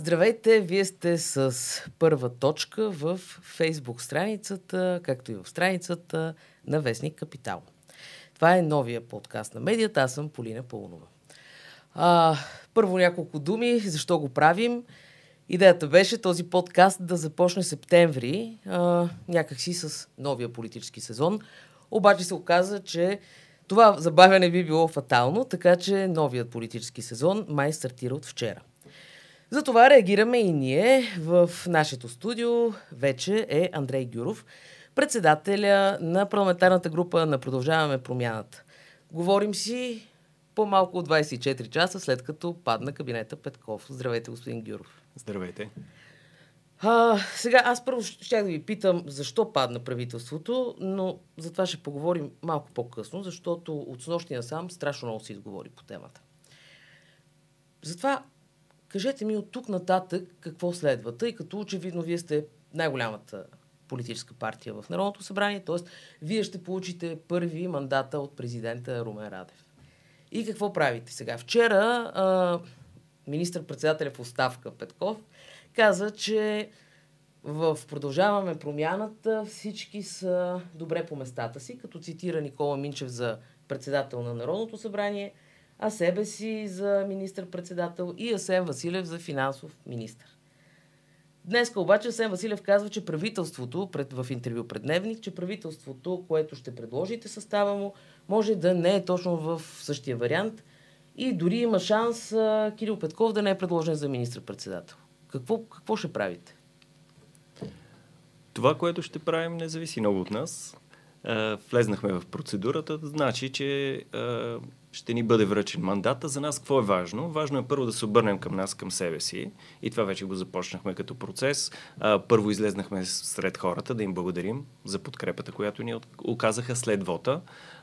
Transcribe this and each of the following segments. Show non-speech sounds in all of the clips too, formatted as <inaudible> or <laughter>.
Здравейте, вие сте с първа точка в фейсбук страницата, както и в страницата на Вестник Капитал. Това е новия подкаст на медията. Аз съм Полина Пълнова. А, първо няколко думи, защо го правим. Идеята беше този подкаст да започне септември, а, някакси с новия политически сезон. Обаче се оказа, че това забавяне би било фатално, така че новият политически сезон май стартира от вчера. Затова реагираме и ние. В нашето студио вече е Андрей Гюров, председателя на парламентарната група на Продължаваме промяната. Говорим си по-малко от 24 часа след като падна кабинета Петков. Здравейте, господин Гюров. Здравейте. А, сега аз първо ще да ви питам защо падна правителството, но за това ще поговорим малко по-късно, защото от снощния сам страшно много се изговори по темата. Затова кажете ми от тук нататък какво следва, тъй като очевидно вие сте най-голямата политическа партия в Народното събрание, т.е. вие ще получите първи мандата от президента Румен Радев. И какво правите сега? Вчера министър-председателя в оставка Петков каза, че в Продължаваме промяната всички са добре по местата си, като цитира Никола Минчев за председател на Народното събрание, а себе си за министър-председател и Асен Василев за финансов министър. Днес обаче Асен Василев казва, че правителството, пред, в интервю пред Дневник, че правителството, което ще предложите състава му, може да не е точно в същия вариант и дори има шанс а, Кирил Петков да не е предложен за министър-председател. Какво, какво ще правите? Това, което ще правим, не зависи много от нас. А, влезнахме в процедурата, значи, че а, ще ни бъде връчен мандата. За нас какво е важно? Важно е първо да се обърнем към нас, към себе си. И това вече го започнахме като процес. Първо излезнахме сред хората да им благодарим за подкрепата, която ни оказаха след вота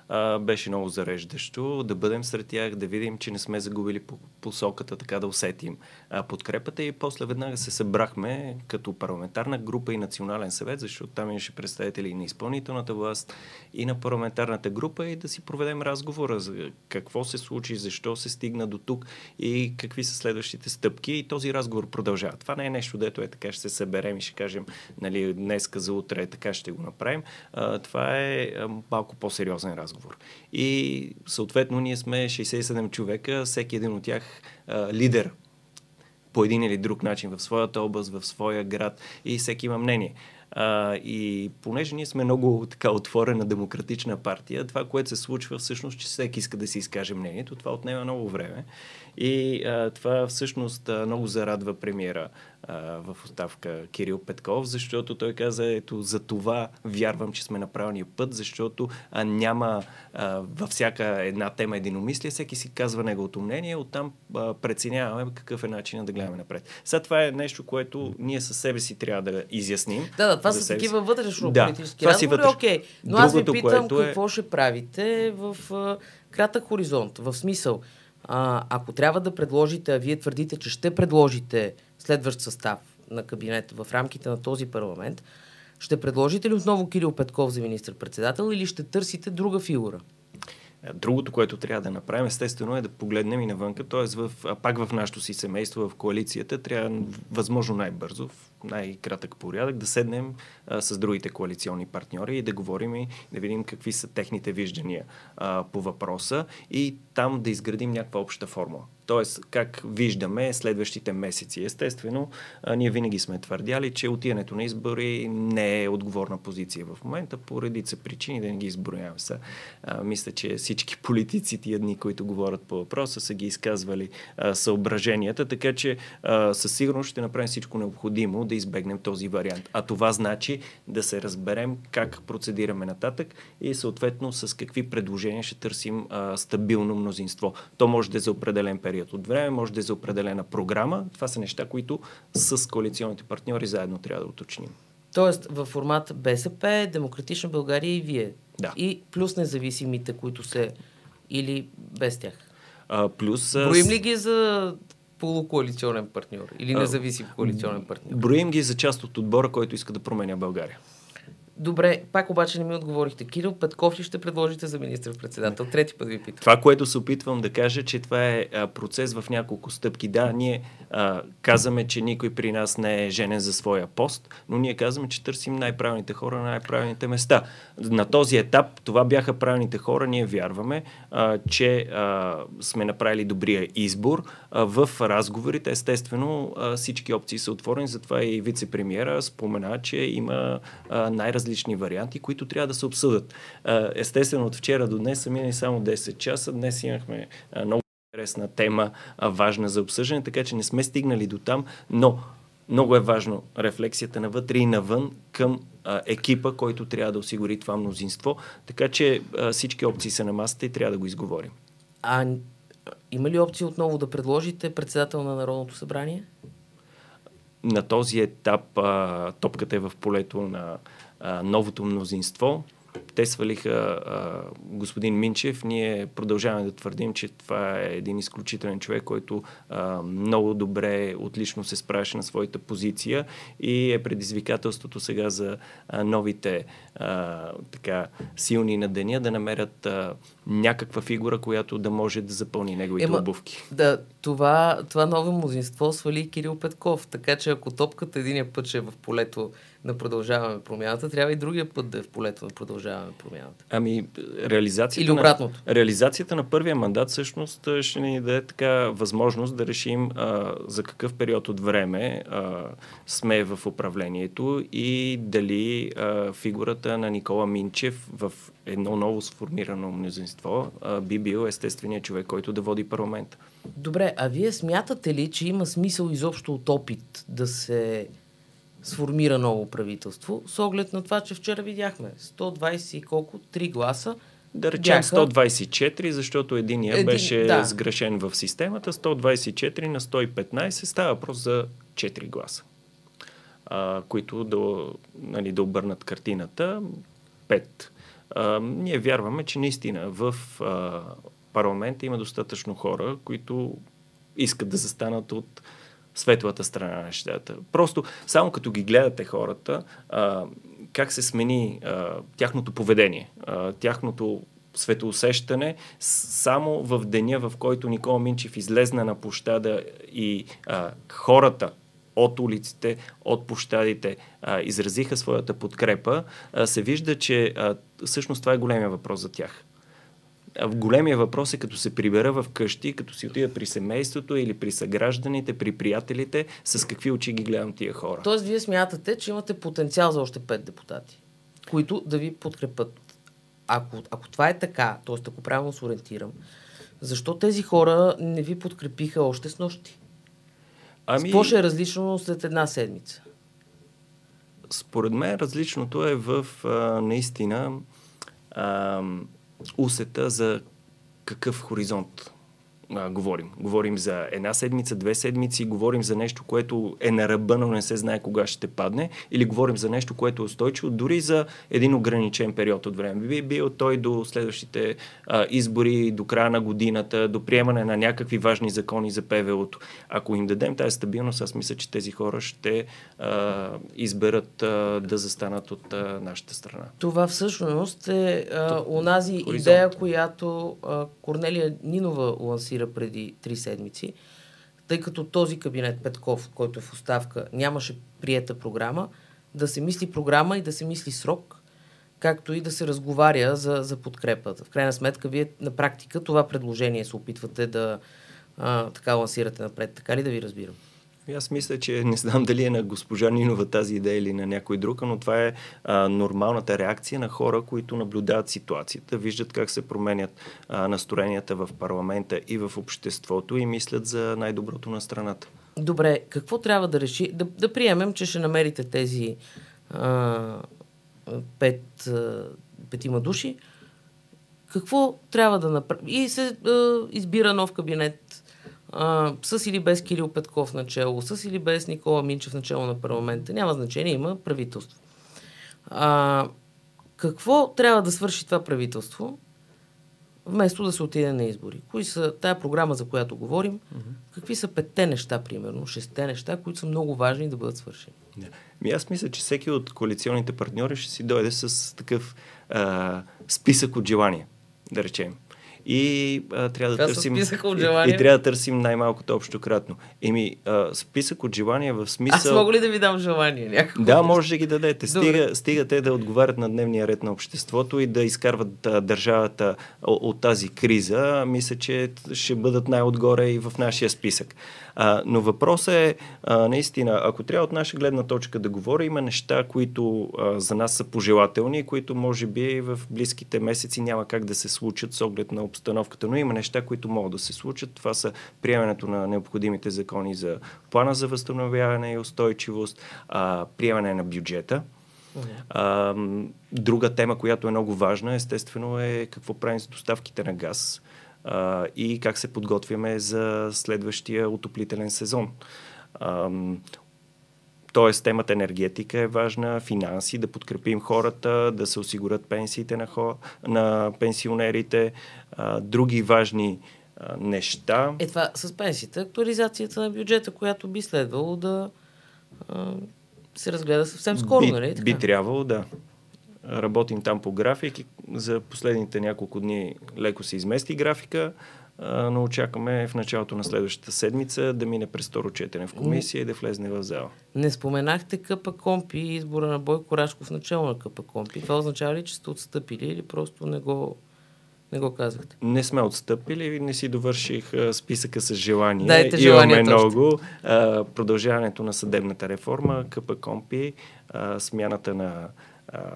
а, беше много зареждащо да бъдем сред тях, да видим, че не сме загубили по посоката, така да усетим а, подкрепата и после веднага се събрахме като парламентарна група и национален съвет, защото там имаше представители и на изпълнителната власт и на парламентарната група и да си проведем разговора за какво се случи, защо се стигна до тук и какви са следващите стъпки и този разговор продължава. Това не е нещо, дето е така, ще се съберем и ще кажем, нали, днеска за утре така ще го направим. А, това е малко по-сериозен разговор разговор. И съответно ние сме 67 човека, всеки един от тях а, лидер по един или друг начин в своята област, в своя град и всеки има мнение. А, и понеже ние сме много така отворена демократична партия, това, което се случва всъщност, че всеки иска да си изкаже мнението, това отнема много време. И а, това всъщност а, много зарадва премиера а, в оставка Кирил Петков, защото той каза, ето за това вярвам, че сме на правилния път, защото а, няма а, във всяка една тема единомислие, всеки си казва неговото мнение, оттам а, преценяваме какъв е начинът да гледаме напред. Сега това е нещо, което ние със себе си трябва да изясним. Да, да, това са такива вътрешно да, разговори, вътреш... окей. Но аз ви питам е- какво е... ще правите в а, кратък хоризонт, в смисъл а, ако трябва да предложите, а вие твърдите, че ще предложите следващ състав на кабинета в рамките на този парламент, ще предложите ли отново Кирил Петков за министр-председател или ще търсите друга фигура? Другото, което трябва да направим, естествено е да погледнем и навънка, т.е. В, пак в нашото си семейство, в коалицията, трябва възможно най-бързо, в най-кратък порядък, да седнем а, с другите коалиционни партньори и да говорим и да видим какви са техните виждания а, по въпроса и там да изградим някаква обща формула. Тоест, как виждаме следващите месеци. Естествено, ние винаги сме твърдяли, че отиването на избори не е отговорна позиция в момента, по редица причини, да не ги изброявам са. Мисля, че всички политици тия дни, които говорят по въпроса, са ги изказвали съображенията, така че със сигурност ще направим всичко необходимо да избегнем този вариант. А това значи да се разберем как процедираме нататък и съответно с какви предложения ще търсим стабилно мнозинство. То може да е за определен период от време, може да е за определена програма. Това са неща, които с коалиционните партньори заедно трябва да уточним. Тоест в формат БСП, Демократична България и вие. Да. И плюс независимите, които се или без тях. А, плюс... Броим ли ги за полукоалиционен партньор или независим коалиционен партньор? Броим ги за част от отбора, който иска да променя България. Добре, пак обаче не ми отговорихте. Кирил Петков ли ще предложите за министър-председател? Трети път ви питам. Това, което се опитвам да кажа, че това е а, процес в няколко стъпки. Да, ние а, казваме, че никой при нас не е женен за своя пост, но ние казваме, че търсим най-правилните хора на най-правилните места. На този етап това бяха правилните хора. Ние вярваме, а, че а, сме направили добрия избор. А, в разговорите, естествено, а, всички опции са отворени, затова и вице-премьера спомена, че има а, най-различни варианти, които трябва да се обсъдят. Естествено, от вчера до днес са минали само 10 часа. Днес имахме много интересна тема, важна за обсъждане, така че не сме стигнали до там, но много е важно рефлексията навътре и навън към а, екипа, който трябва да осигури това мнозинство. Така че а, всички опции са на масата и трябва да го изговорим. А има ли опция отново да предложите председател на Народното събрание? На този етап а, топката е в полето на новото мнозинство. Те свалиха а, господин Минчев. Ние продължаваме да твърдим, че това е един изключителен човек, който а, много добре, отлично се справяше на своята позиция и е предизвикателството сега за а, новите а, така, силни на деня да намерят а, някаква фигура, която да може да запълни неговите Ема, обувки. Да, това, това ново мнозинство свали Кирил Петков. Така че ако топката единия път ще е в полето на продължаваме промяната, трябва и другия път да е в полето на продължаваме промяната. Ами, реализацията, Или обратното. На, реализацията на първия мандат всъщност ще ни даде така възможност да решим а, за какъв период от време а, сме в управлението и дали а, фигурата на Никола Минчев в едно ново сформирано мнозинство а, би бил естественият човек, който да води парламент. Добре, а вие смятате ли, че има смисъл изобщо от опит да се сформира ново правителство, с оглед на това, че вчера видяхме 120 и колко, 3 гласа. Да речем бяха... 124, защото единия Един, беше да. сгрешен в системата. 124 на 115 става въпрос за 4 гласа, а, които да, нали, да обърнат картината. 5. Ние вярваме, че наистина в а, парламента има достатъчно хора, които искат да застанат от светлата страна на нещата. Просто само като ги гледате хората, а, как се смени а, тяхното поведение, а, тяхното светоусещане, само в деня, в който Никола Минчев излезна на площада и а, хората от улиците, от площадите а, изразиха своята подкрепа, а, се вижда, че а, всъщност това е големия въпрос за тях. Големия въпрос е като се прибера в къщи, като си отида при семейството или при съгражданите, при приятелите, с какви очи ги гледам тия хора. Тоест, вие смятате, че имате потенциал за още пет депутати, които да ви подкрепят. Ако, ако това е така, т.е. ако правилно се ориентирам, защо тези хора не ви подкрепиха още с нощи? Ами... Какво ще е различно след една седмица? Според мен различното е в а, наистина а, усета за какъв хоризонт а, говорим. Говорим за една седмица, две седмици, говорим за нещо, което е на ръба, но не се знае кога ще падне, или говорим за нещо, което е устойчиво, дори за един ограничен период от време. Би бил той до следващите а, избори, до края на годината, до приемане на някакви важни закони за ПВО-то. Ако им дадем тази стабилност, аз мисля, че тези хора ще а, изберат а, да застанат от а, нашата страна. Това всъщност е а, онази Хоризонт. идея, която а, Корнелия Нинова лансира анонсира преди три седмици, тъй като този кабинет Петков, който е в оставка, нямаше приета програма, да се мисли програма и да се мисли срок, както и да се разговаря за, за подкрепата. В крайна сметка, вие на практика това предложение се опитвате да а, така лансирате напред. Така ли да ви разбирам? Аз мисля, че не знам дали е на госпожа Нинова тази идея или на някой друг, но това е а, нормалната реакция на хора, които наблюдават ситуацията, виждат как се променят а, настроенията в парламента и в обществото и мислят за най-доброто на страната. Добре, какво трябва да реши? Да, да приемем, че ще намерите тези а, пет, а, петима души. Какво трябва да направи? И се а, избира нов кабинет а, с или без Кирил Петков начало, с или без Никола Минчев начало на парламента, няма значение, има правителство. А, какво трябва да свърши това правителство, вместо да се отиде на избори? Кои са тая програма, за която говорим? Mm-hmm. Какви са петте неща, примерно, шесте неща, които са много важни да бъдат свършени? Да. Ми аз мисля, че всеки от коалиционните партньори ще си дойде с такъв а, списък от желания, да речем и а, трябва да търсим. От желания. И, и трябва да търсим най-малкото общо кратно. Еми, а, списък от желания в смисъл. Аз мога ли да ви дам желание? Някакво? Да, може да ги дадете. Стига, стига те да отговарят на дневния ред на обществото и да изкарват а, държавата от, от тази криза. Мисля, че ще бъдат най-отгоре и в нашия списък. А, но въпросът е, а, наистина, ако трябва от наша гледна точка да говоря, има неща, които а, за нас са пожелателни, които може би в близките месеци няма как да се случат с оглед на обстановката, но има неща, които могат да се случат. Това са приемането на необходимите закони за плана за възстановяване и устойчивост, а, приемане на бюджета. А, друга тема, която е много важна, естествено, е какво правим с доставките на газ а, и как се подготвяме за следващия отоплителен сезон. А, Тоест, темата енергетика е важна, финанси, да подкрепим хората, да се осигурят пенсиите на, хо... на пенсионерите, а, други важни а, неща. Е това с пенсиите, актуализацията на бюджета, която би следвало да а, се разгледа съвсем скоро, би, нали? Така? Би трябвало, да. Работим там по график за последните няколко дни леко се измести графика, но очакваме в началото на следващата седмица да мине през второ четене в комисия и да влезне в зала. Не споменахте Къпа Компи и избора на Бойко Рашков начало на Къпа Компи. Това означава ли, че сте отстъпили или просто не го, не го казахте? Не сме отстъпили, не си довърших а, списъка с желания. Дайте Имаме много. А, продължаването на съдебната реформа, Къпа Компи, а, смяната на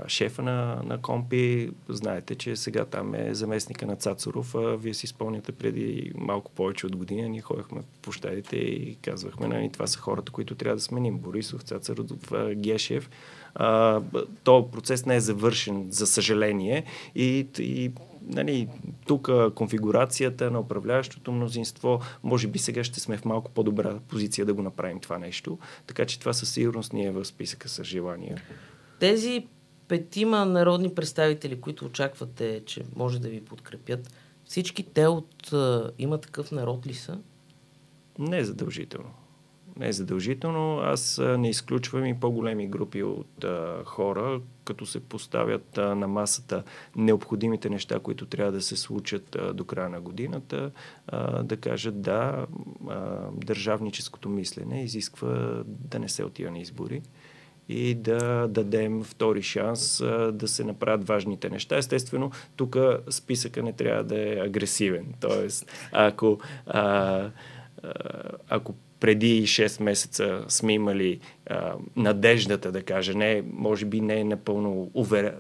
шефа на, на Компи. Знаете, че сега там е заместника на Цацаров. А вие си спомняте преди малко повече от година. Ние ходихме по площадите и казвахме, нали, това са хората, които трябва да сменим. Борисов, Цацаров, Гешев. А, то процес не е завършен, за съжаление. И, и нали, тук конфигурацията на управляващото мнозинство, може би сега ще сме в малко по-добра позиция да го направим това нещо. Така че това със сигурност ни е в списъка с желания. Тези петима народни представители, които очаквате, че може да ви подкрепят, всички те от има такъв народ ли са? Не е задължително. Не е задължително. Аз не изключвам и по-големи групи от а, хора, като се поставят а, на масата необходимите неща, които трябва да се случат а, до края на годината, а, да кажат да, а, държавническото мислене изисква да не се отива на избори и да дадем втори шанс а, да се направят важните неща. Естествено, тук списъка не трябва да е агресивен. Тоест, ако, а, а, ако преди 6 месеца сме имали а, надеждата да каже, не, може би не е напълно увер...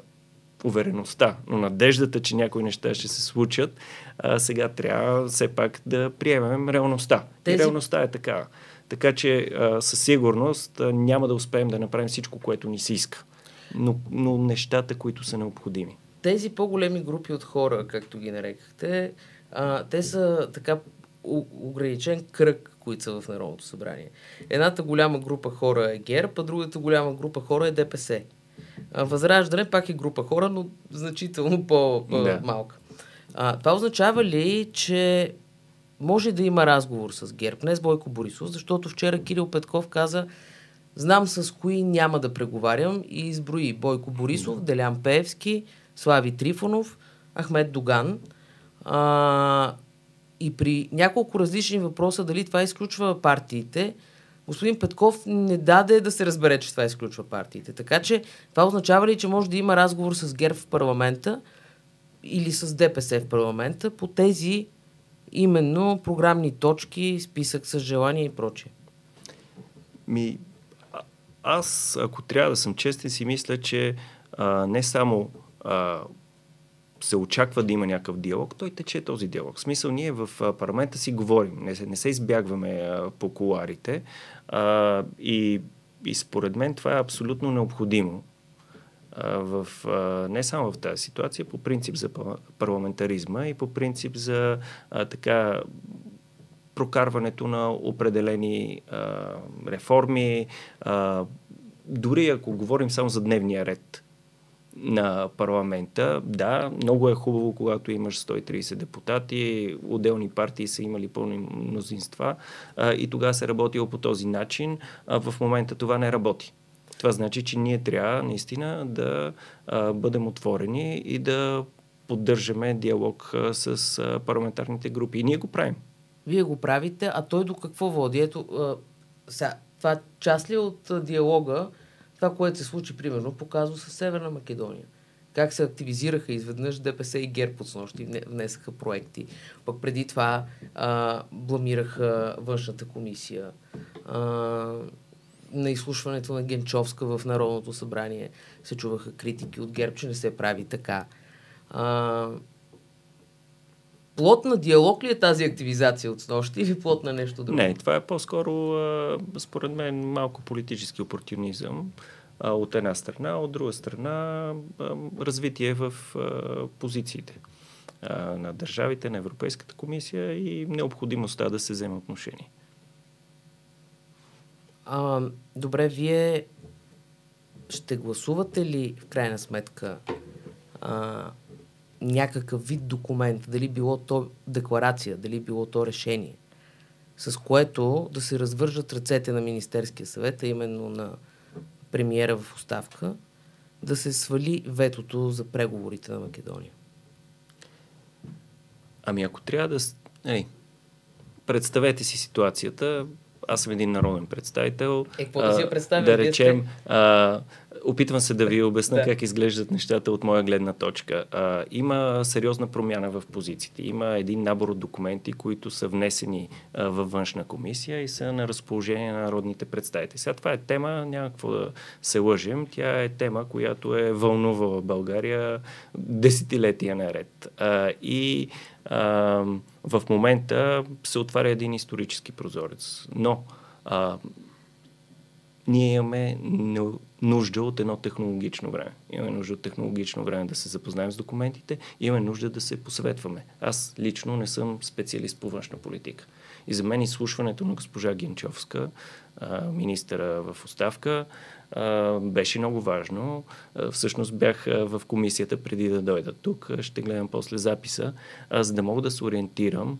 увереността, но надеждата, че някои неща ще се случат, а, сега трябва все пак да приемем реалността. Тези... И реалността е така. Така че а, със сигурност а, няма да успеем да направим всичко, което ни се иска. Но, но нещата, които са необходими. Тези по-големи групи от хора, както ги нарекахте, а, те са така ограничен кръг, които са в Народното събрание. Едната голяма група хора е ГЕРБ, а другата голяма група хора е ДПС. Възраждане пак е група хора, но значително по-малка. Да. А, това означава ли, че може да има разговор с ГЕРБ, не с Бойко Борисов, защото вчера Кирил Петков каза, знам с кои няма да преговарям и изброи Бойко Борисов, Делян Пеевски, Слави Трифонов, Ахмед Доган. А, и при няколко различни въпроса дали това изключва партиите, господин Петков не даде да се разбере, че това изключва партиите. Така че това означава ли, че може да има разговор с ГЕРБ в парламента или с ДПС в парламента по тези именно програмни точки, списък с желания и прочее? Ми, аз, ако трябва да съм честен, си мисля, че а, не само а, се очаква да има някакъв диалог, той тече този диалог. В смисъл, ние в парламента си говорим, не се, не се избягваме а, по коларите а, и, и според мен това е абсолютно необходимо в, не само в тази ситуация, по принцип за парламентаризма и по принцип за така прокарването на определени реформи, дори ако говорим само за дневния ред на парламента, да, много е хубаво, когато имаш 130 депутати, отделни партии са имали пълни мнозинства и тогава се работило по този начин. В момента това не работи. Това значи, че ние трябва наистина да а, бъдем отворени и да поддържаме диалог а, с а, парламентарните групи. И ние го правим. Вие го правите, а той до какво води? Ето, а, сега, това част ли от а, диалога, това, което се случи, примерно, показва с Северна Македония? Как се активизираха изведнъж ДПС и ГЕРБ от снощи, внесаха проекти. Пък преди това а, бламираха външната комисия. А, на изслушването на Генчовска в Народното събрание се чуваха критики от ГЕРБ, че не се прави така. А, плод на диалог ли е тази активизация от снощи или плод на нещо друго? Не, това е по-скоро, според мен, малко политически опортунизъм от една страна, от друга страна развитие в позициите на държавите, на Европейската комисия и необходимостта да се вземе отношение. А, добре, вие ще гласувате ли в крайна сметка а, някакъв вид документ, дали било то декларация, дали било то решение, с което да се развържат ръцете на Министерския съвет, а именно на премиера в оставка, да се свали ветото за преговорите на Македония? Ами ако трябва да... Ей, представете си ситуацията, аз съм един народен представител. Е, какво да си представя? Да речем, а, опитвам се да ви обясна да. как изглеждат нещата от моя гледна точка. А, има сериозна промяна в позициите. Има един набор от документи, които са внесени а, във външна комисия и са на разположение на народните представители. Сега това е тема, няма какво да се лъжим. Тя е тема, която е вълнувала България десетилетия наред. А, и в момента се отваря един исторически прозорец. Но а, ние имаме нужда от едно технологично време. Имаме нужда от технологично време да се запознаем с документите, имаме нужда да се посъветваме. Аз лично не съм специалист по външна политика. И за мен изслушването на госпожа Генчовска, министъра в оставка, беше много важно. Всъщност бях в комисията преди да дойда тук. Ще гледам после записа, за да мога да се ориентирам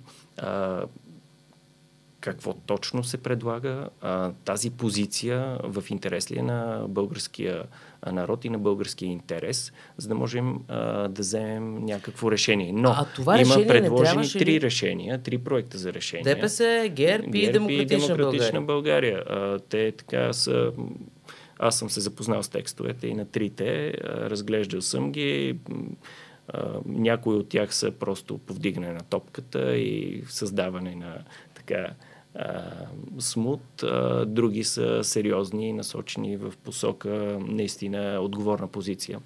какво точно се предлага, а, тази позиция в интерес ли е на българския народ и на българския интерес, за да можем а, да вземем някакво решение. Но а това има решение предложени три решения, три проекта за решение. ДПС, ГЕРБ, ГЕРБ и Демократична, и Демократична България. България. А, те така са... Аз съм се запознал с текстовете и на трите, разглеждал съм ги. Някои от тях са просто повдигане на топката и създаване на така смут, други са сериозни, насочени в посока наистина отговорна позиция,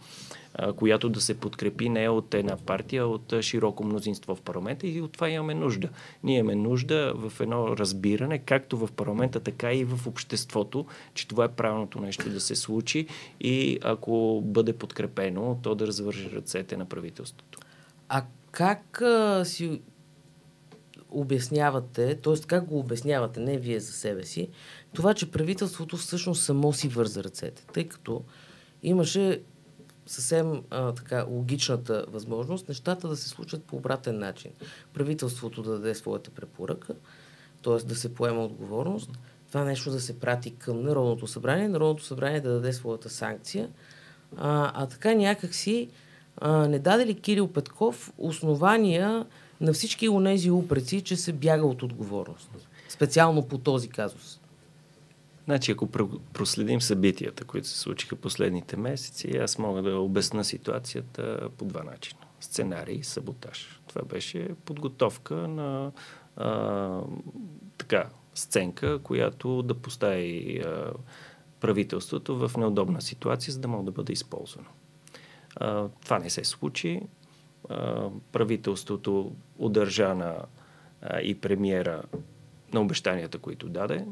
която да се подкрепи не от една партия, а от широко мнозинство в парламента и от това имаме нужда. Ние имаме нужда в едно разбиране, както в парламента, така и в обществото, че това е правилното нещо да се случи и ако бъде подкрепено, то да развържи ръцете на правителството. А как а, си обяснявате, т.е. как го обяснявате, не вие за себе си, това, че правителството всъщност само си върза ръцете, тъй като имаше съвсем а, така логичната възможност нещата да се случат по обратен начин. Правителството да даде своята препоръка, т.е. да се поема отговорност, това нещо да се прати към Народното събрание, Народното събрание да даде своята санкция, а, а така някакси а, не даде ли Кирил Петков основания на всички онези упреци, че се бяга от отговорност. Специално по този казус. Значи, ако проследим събитията, които се случиха последните месеци, аз мога да обясна ситуацията по два начина. Сценарий и саботаж. Това беше подготовка на а, така, сценка, която да постави а, правителството в неудобна ситуация, за да може да бъде използвано. А, това не се случи правителството удържа на и премиера на обещанията, които даде.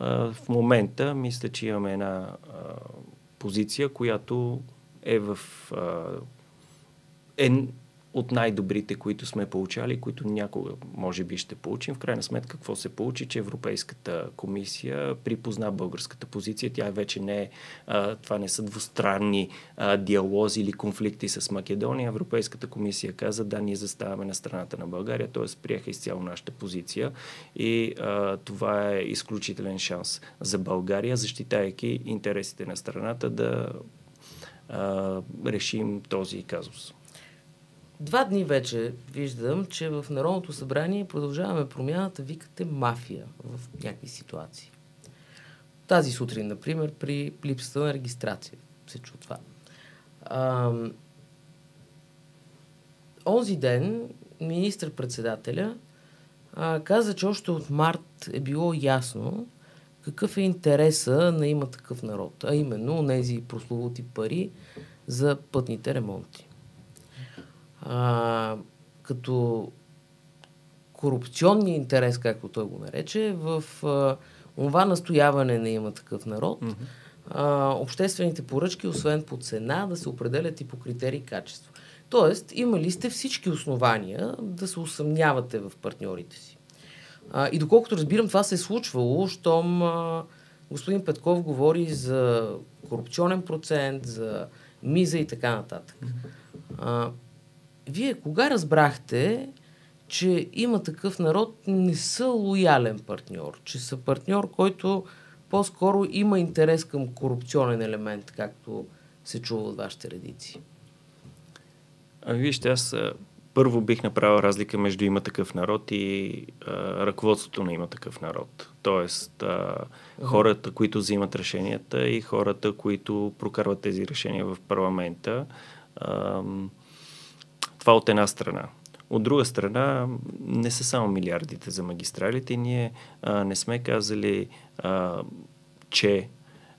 В момента мисля, че имаме една позиция, която е в е от най-добрите, които сме получали, които някога може би ще получим. В крайна сметка какво се получи, че Европейската комисия припозна българската позиция. Тя вече не е, това не са двустранни диалози или конфликти с Македония. Европейската комисия каза, да, ние заставаме на страната на България, т.е. приеха изцяло нашата позиция и това е изключителен шанс за България, защитайки интересите на страната да решим този казус. Два дни вече виждам, че в Народното събрание продължаваме промяната, викате мафия в някакви ситуации. Тази сутрин, например, при липсата на регистрация се чу това. А, онзи ден министр-председателя а, каза, че още от март е било ясно какъв е интереса на има такъв народ, а именно тези прословути пари за пътните ремонти а, като корупционния интерес, както той го нарече, в а, това настояване на има такъв народ, mm-hmm. а, обществените поръчки, освен по цена, да се определят и по критерии качество. Тоест, имали сте всички основания да се усъмнявате в партньорите си. А, и доколкото разбирам, това се е случвало, щом а, господин Петков говори за корупционен процент, за миза и така нататък. А, вие кога разбрахте, че има такъв народ не са лоялен партньор, че са партньор, който по-скоро има интерес към корупционен елемент, както се чува от вашите редици? Ами вижте, аз първо бих направил разлика между има такъв народ и а, ръководството на има такъв народ. Тоест, а, хората, които взимат решенията и хората, които прокарват тези решения в парламента. А, това от една страна. От друга страна, не са само милиардите за магистралите. Ние а, не сме казали, а, че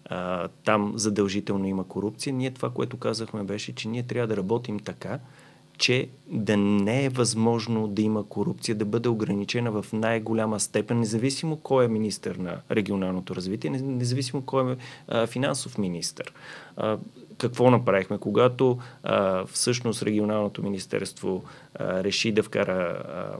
а, там задължително има корупция. Ние това, което казахме, беше, че ние трябва да работим така, че да не е възможно да има корупция, да бъде ограничена в най-голяма степен, независимо кой е министър на регионалното развитие, независимо кой е а, финансов министър. А, какво направихме? Когато а, всъщност регионалното министерство а, реши да вкара а,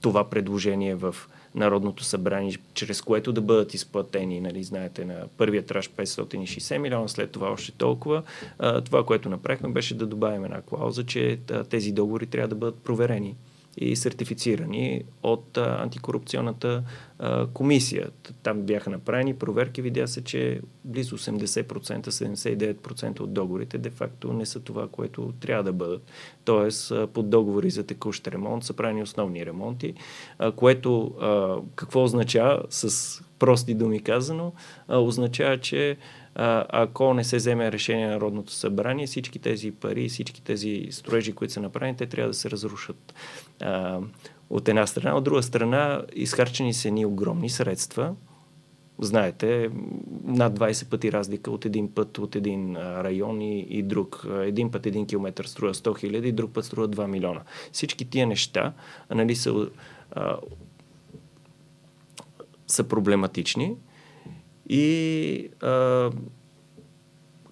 това предложение в Народното събрание, чрез което да бъдат изплатени, нали, знаете, на първия траж 560 милиона, след това още толкова. А, това, което направихме, беше да добавим една клауза, че тези договори трябва да бъдат проверени и сертифицирани от а, антикорупционната а, комисия. Там бяха направени проверки, видя се, че близо 80%, 79% от договорите де-факто не са това, което трябва да бъдат. Тоест, под договори за текущ ремонт са правени основни ремонти, а, което а, какво означава, с прости думи казано, а, означава, че ако не се вземе решение на Народното събрание, всички тези пари, всички тези строежи, които са направени, те трябва да се разрушат. А, от една страна. От друга страна, изхарчени са ни огромни средства. Знаете, над 20 пъти разлика от един път от един район и, и друг. Един път един километр струва 100 хиляди, друг път струва 2 милиона. Всички тия неща нали, са, а, са проблематични и а,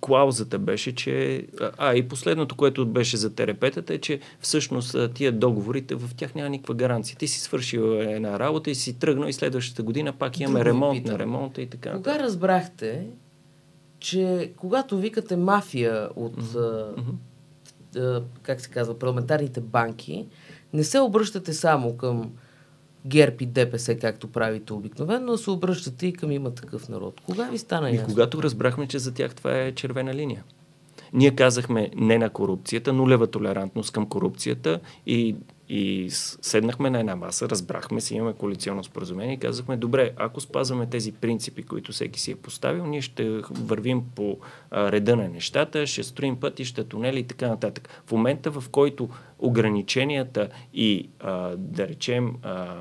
клаузата беше, че... А, и последното, което беше за терапетата е, че всъщност тия договорите, в тях няма никаква гаранция. Ти си свършил една работа и си тръгнал и следващата година пак имаме Друго ремонт на ремонта и така. Кога разбрахте, че когато викате мафия от, mm-hmm. как се казва, парламентарните банки, не се обръщате само към ГЕРБ и ДПС, както правите обикновено, се обръщате и към има такъв народ. Кога ви стана ясно? И когато разбрахме, че за тях това е червена линия. Ние казахме не на корупцията, нулева толерантност към корупцията и и седнахме на една маса, разбрахме си, имаме коалиционно споразумение и казахме, добре, ако спазваме тези принципи, които всеки си е поставил, ние ще вървим по а, реда на нещата, ще строим пътища, тунели и така нататък. В момента, в който ограниченията и, а, да речем, а,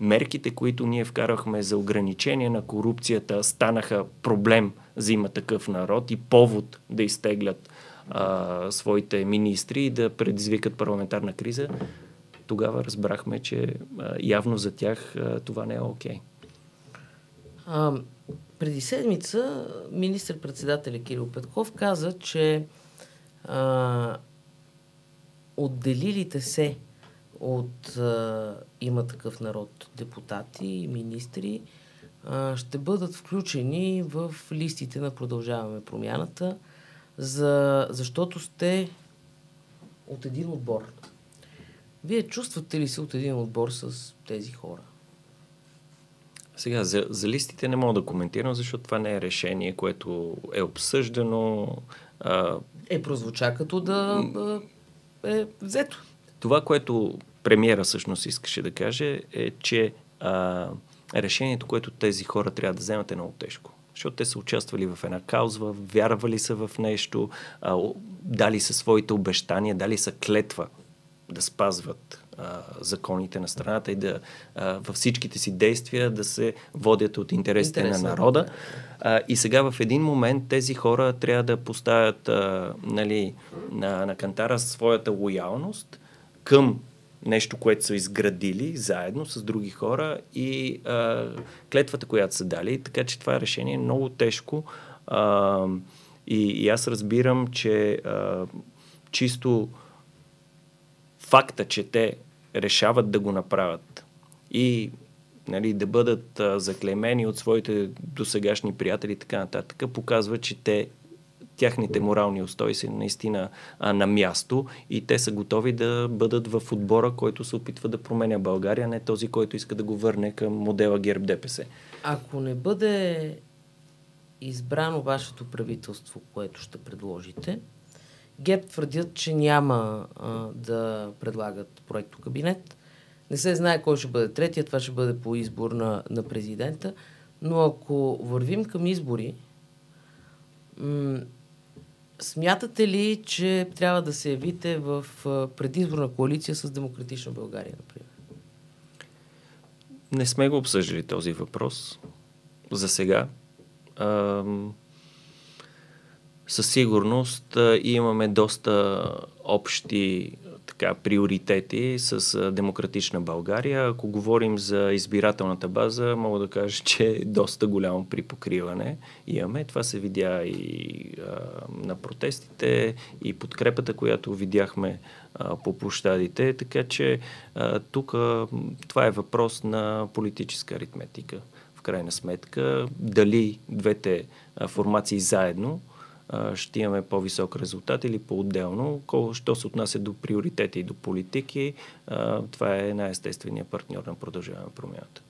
мерките, които ние вкарахме за ограничение на корупцията, станаха проблем за има такъв народ и повод да изтеглят а, своите министри и да предизвикат парламентарна криза, тогава разбрахме, че явно за тях това не е окей. Okay. преди седмица министр-председателя Кирил Петков каза, че а, отделилите се от а, има такъв народ депутати и министри а, ще бъдат включени в листите на Продължаваме промяната, за, защото сте от един отбор. Вие чувствате ли се от един отбор с тези хора? Сега, за, за листите не мога да коментирам, защото това не е решение, което е обсъждано. А... Е, прозвуча като да е взето. Това, което премиера всъщност искаше да каже, е, че а, решението, което тези хора трябва да вземат е много тежко. Защото те са участвали в една кауза, вярвали са в нещо, а, дали са своите обещания, дали са клетва да спазват а, законите на страната и да а, във всичките си действия да се водят от интересите Интересно. на народа. А, и сега в един момент тези хора трябва да поставят а, нали, на, на кантара своята лоялност към нещо, което са изградили заедно с други хора и а, клетвата, която са дали. Така че това решение е много тежко. А, и, и аз разбирам, че а, чисто факта, че те решават да го направят и нали, да бъдат а, заклемени от своите досегашни приятели и така нататък, показва, че те тяхните морални устои са наистина а, на място и те са готови да бъдат в отбора, който се опитва да променя България, не този, който иска да го върне към модела ГЕРБ ДПС. Ако не бъде избрано вашето правителство, което ще предложите, ГЕРБ твърдят, че няма а, да предлагат проекто кабинет. Не се знае кой ще бъде третия, това ще бъде по избор на, на президента. Но ако вървим към избори, м- смятате ли, че трябва да се явите в предизборна коалиция с Демократична България, например? Не сме го обсъждали този въпрос за сега. Ам със сигурност имаме доста общи така, приоритети с Демократична България. Ако говорим за избирателната база, мога да кажа, <laughs> че е доста голямо припокриване имаме. Това се видя и а, на протестите, и подкрепата, която видяхме а, по площадите. Така че тук това е въпрос на политическа аритметика. В крайна сметка, дали двете а, формации заедно ще имаме по-висок резултат или по-отделно. Що се отнася до приоритети и до политики, това е най-естественият партньор на продължаване промяната.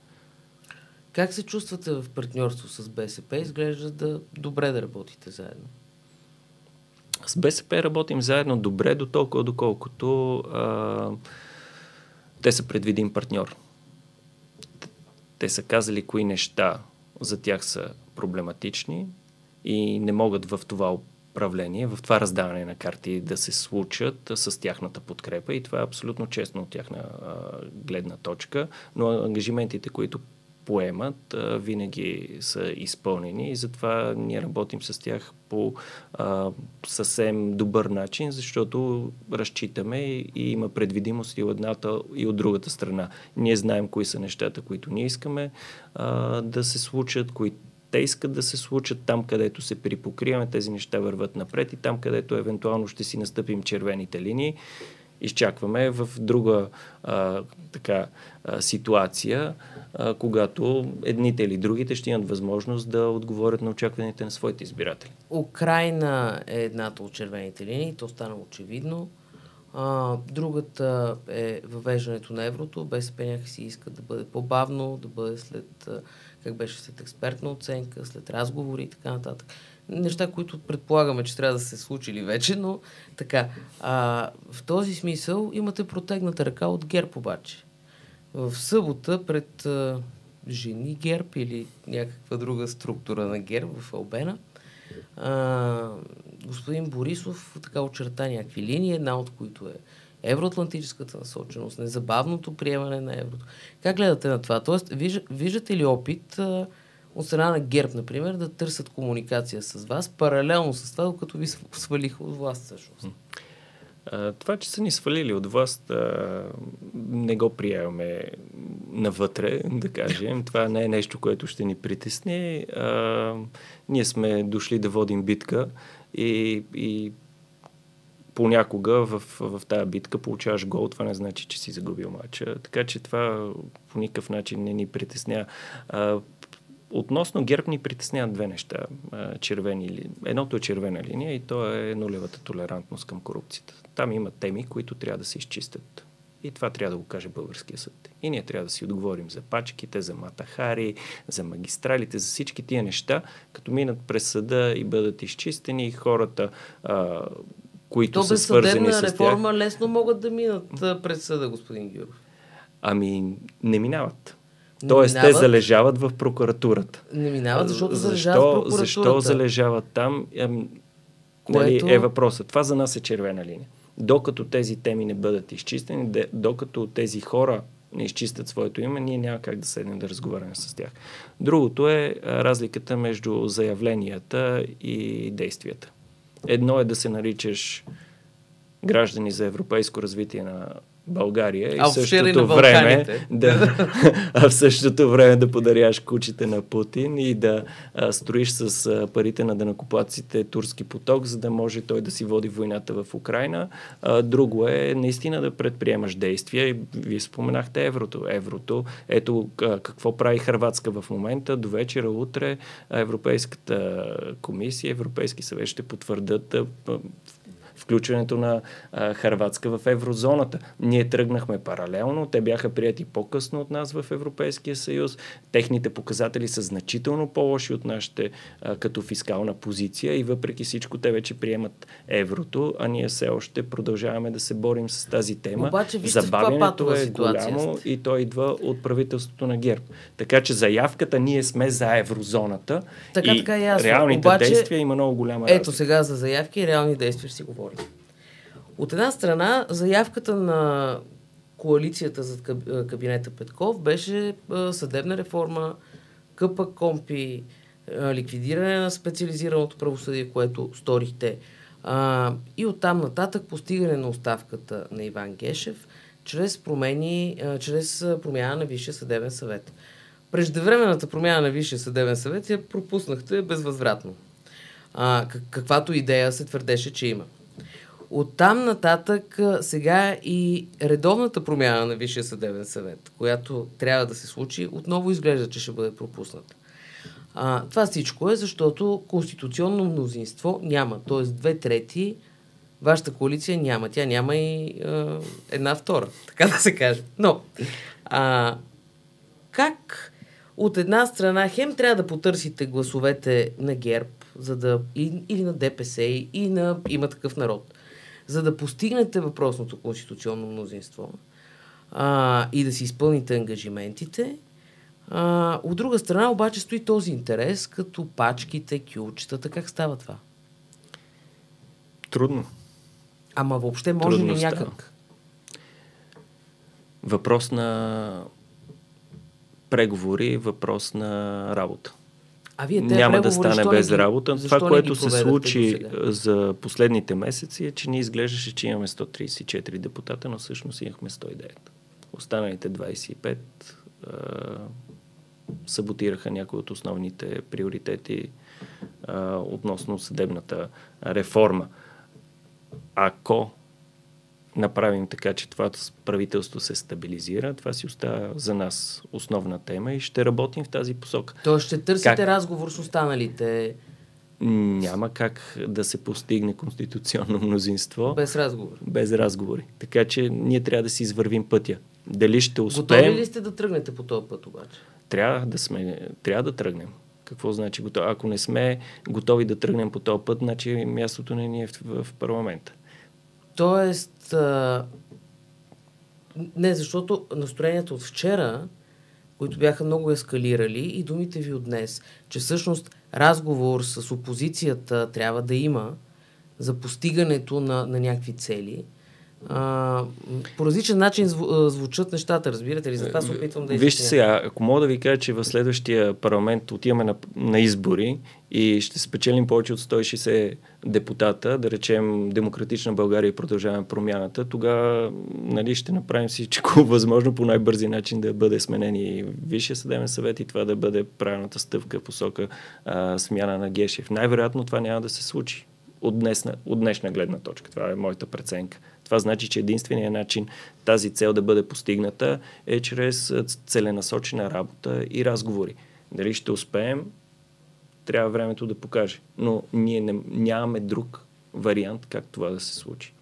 Как се чувствате в партньорство с БСП? Изглежда да добре да работите заедно. С БСП работим заедно добре до толкова, доколкото а, те са предвидим партньор. Те са казали кои неща за тях са проблематични, и не могат в това управление, в това раздаване на карти да се случат с тяхната подкрепа. И това е абсолютно честно от тяхна а, гледна точка, но ангажиментите, които поемат, а, винаги са изпълнени. И затова ние работим с тях по а, съвсем добър начин, защото разчитаме и, има предвидимост и от едната и от другата страна. Ние знаем кои са нещата, които ние искаме а, да се случат, които те искат да се случат там, където се припокриваме, тези неща върват напред и там, където евентуално ще си настъпим червените линии, изчакваме в друга а, така, а, ситуация, а, когато едните или другите ще имат възможност да отговорят на очакваните на своите избиратели. Украина е едната от червените линии, то стана очевидно. А, другата е въвеждането на еврото. БСП някакси иска да бъде по-бавно, да бъде след как беше след експертна оценка, след разговори и така нататък. Неща, които предполагаме, че трябва да се случили вече, но така. А, в този смисъл имате протегната ръка от ГЕРБ обаче. В събота пред а, жени ГЕРБ или някаква друга структура на ГЕРБ в Албена, а, господин Борисов така очерта някакви линии, една от които е евроатлантическата насоченост, незабавното приемане на еврото. Как гледате на това? Тоест, виждате ли опит а, от страна на ГЕРБ, например, да търсят комуникация с вас, паралелно с това, докато ви свалиха от власт всъщност? Това, че са ни свалили от власт, не го приемаме навътре, да кажем. <laughs> Това не е нещо, което ще ни притесни. Ние сме дошли да водим битка и, и понякога в, в тази битка получаваш гол, това не значи, че си загубил матча. Така че това по никакъв начин не ни притесня. А, Относно ГЕРБ ни притесняват две неща. Червени, едното е червена линия и то е нулевата толерантност към корупцията. Там има теми, които трябва да се изчистят. И това трябва да го каже българския съд. И ние трябва да си отговорим за пачките, за матахари, за магистралите, за всички тия неща, като минат през съда и бъдат изчистени, хората, а, които То са свързани с реформа тях... лесно могат да минат през съда, господин Гюров. Ами, не минават. Тоест, минават, те залежават в прокуратурата. Не минават, защото защо, залежават в прокуратурата. Защо залежават там? Ами, Което... нали, е въпросът. Това за нас е червена линия. Докато тези теми не бъдат изчистени, докато тези хора не изчистят своето име, ние няма как да седнем да разговаряме с тях. Другото е разликата между заявленията и действията. Едно е да се наричаш граждани за европейско развитие на България и в същото време да, <laughs> <laughs> а в същото време да подаряш кучите на Путин и да а, строиш с а, парите на данакоплаците турски поток, за да може той да си води войната в Украина. А, друго е наистина да предприемаш действия и вие споменахте еврото. Еврото, ето а, какво прави Хрватска в момента. До вечера, утре Европейската комисия, Европейски съвет ще потвърдат а, включването на а, Харватска в еврозоната. Ние тръгнахме паралелно, те бяха прияти по-късно от нас в Европейския съюз. Техните показатели са значително по-лоши от нашите а, като фискална позиция и въпреки всичко те вече приемат еврото, а ние все още продължаваме да се борим с тази тема. Обаче, Забавянето е голямо и то идва от правителството на ГЕРБ. Така че заявката ние сме за еврозоната така, и така, ясно. реалните Обаче, действия има много голяма разлика. Ето сега за заявки и реални действия ще си говорим говорим. От една страна, заявката на коалицията за кабинета Петков беше съдебна реформа, къпа компи, ликвидиране на специализираното правосъдие, което сторихте. И оттам нататък постигане на оставката на Иван Гешев чрез, промени, чрез промяна на Висшия съдебен съвет. Преждевременната промяна на Висшия съдебен съвет я пропуснахте безвъзвратно. А, каквато идея се твърдеше, че има. Оттам нататък сега и редовната промяна на Висшия съдебен съвет, която трябва да се случи, отново изглежда, че ще бъде пропусната. А, това всичко е, защото конституционно мнозинство няма. Т.е. две трети вашата коалиция няма. Тя няма и а, една втора, така да се каже. Но, а, как от една страна хем трябва да потърсите гласовете на ГЕРБ, за да, или, или на ДПС, и на има такъв народ, за да постигнете въпросното конституционно мнозинство а, и да си изпълните ангажиментите. А, от друга страна обаче стои този интерес, като пачките, кючетата. Как става това? Трудно. Ама въобще може Трудно ли някак? Става. Въпрос на преговори, въпрос на работа. А вие няма да стане без ги, работа. Това, което се случи за последните месеци е, че ни изглеждаше, че имаме 134 депутата, но всъщност имахме 109. Останалите 25 а, саботираха някои от основните приоритети а, относно съдебната реформа. Ако направим така, че това правителство се стабилизира, това си остава за нас основна тема и ще работим в тази посока. То ще търсите как... разговор с останалите? Няма как да се постигне конституционно мнозинство. Без разговор. Без разговори. Така че ние трябва да си извървим пътя. Дали ще успеем... Готови ли сте да тръгнете по този път обаче? Трябва да сме, трябва да тръгнем. Какво значи готови? Ако не сме готови да тръгнем по този път, значи мястото не ни е в, в парламента. Тоест, не, защото настроението от вчера, които бяха много ескалирали и думите ви от днес, че всъщност разговор с опозицията трябва да има за постигането на, на някакви цели – а, по различен начин зву, звучат нещата, разбирате ли? Затова се опитвам да Вижте сега, ако мога да ви кажа, че в следващия парламент отиваме на, на избори и ще спечелим повече от 160 депутата, да речем Демократична България и продължаваме промяната, тогава нали, ще направим всичко <laughs> възможно по най-бързи начин да бъде сменени Висшия съдебен съвет и това да бъде правилната стъпка посока а, смяна на Гешев. Най-вероятно това няма да се случи от, днесна, от днешна гледна точка. Това е моята преценка. Това значи, че единственият начин тази цел да бъде постигната е чрез целенасочена работа и разговори. Дали ще успеем, трябва времето да покаже. Но ние не, нямаме друг вариант как това да се случи.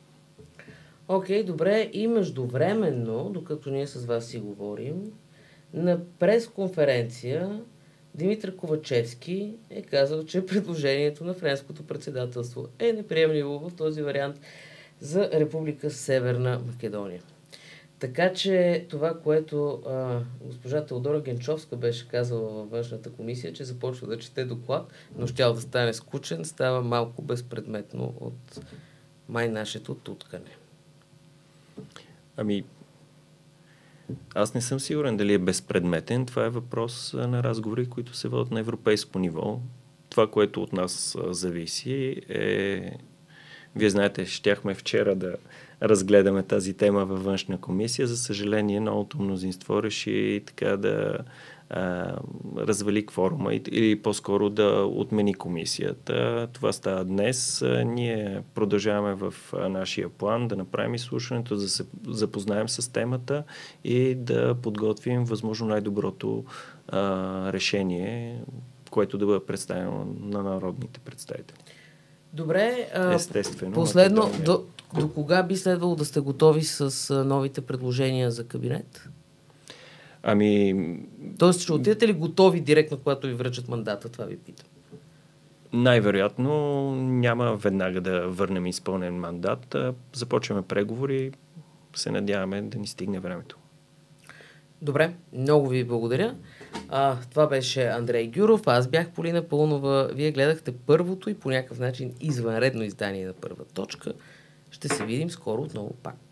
Окей, okay, добре. И междувременно, докато ние с вас си говорим, на пресконференция Димитър Ковачевски е казал, че предложението на френското председателство е неприемливо в този вариант за Република Северна Македония. Така че това, което а, госпожа Теодора Генчовска беше казала във външната комисия, че започва да чете доклад, но щял да стане скучен, става малко безпредметно от май нашето туткане. Ами, аз не съм сигурен дали е безпредметен. Това е въпрос на разговори, които се водят на европейско ниво. Това, което от нас зависи е... Вие знаете, щяхме вчера да разгледаме тази тема във външна комисия. За съжаление, новото мнозинство реши така да а, развали кворума или по-скоро да отмени комисията. Това става днес. Ние продължаваме в нашия план да направим изслушването, да се запознаем с темата и да подготвим възможно най-доброто а, решение, което да бъде представено на народните представители. Добре, а, Естествено. Последно, до, до кога би следвало да сте готови с новите предложения за кабинет? Ами... Тоест, ще отидете ли готови директно, когато ви връчат мандата? Това ви питам. Най-вероятно няма веднага да върнем изпълнен мандат. Започваме преговори. Се надяваме да ни стигне времето. Добре, много ви благодаря. А, това беше Андрей Гюров, аз бях Полина Пълнова. Вие гледахте първото и по някакъв начин извънредно издание на първа точка. Ще се видим скоро отново пак.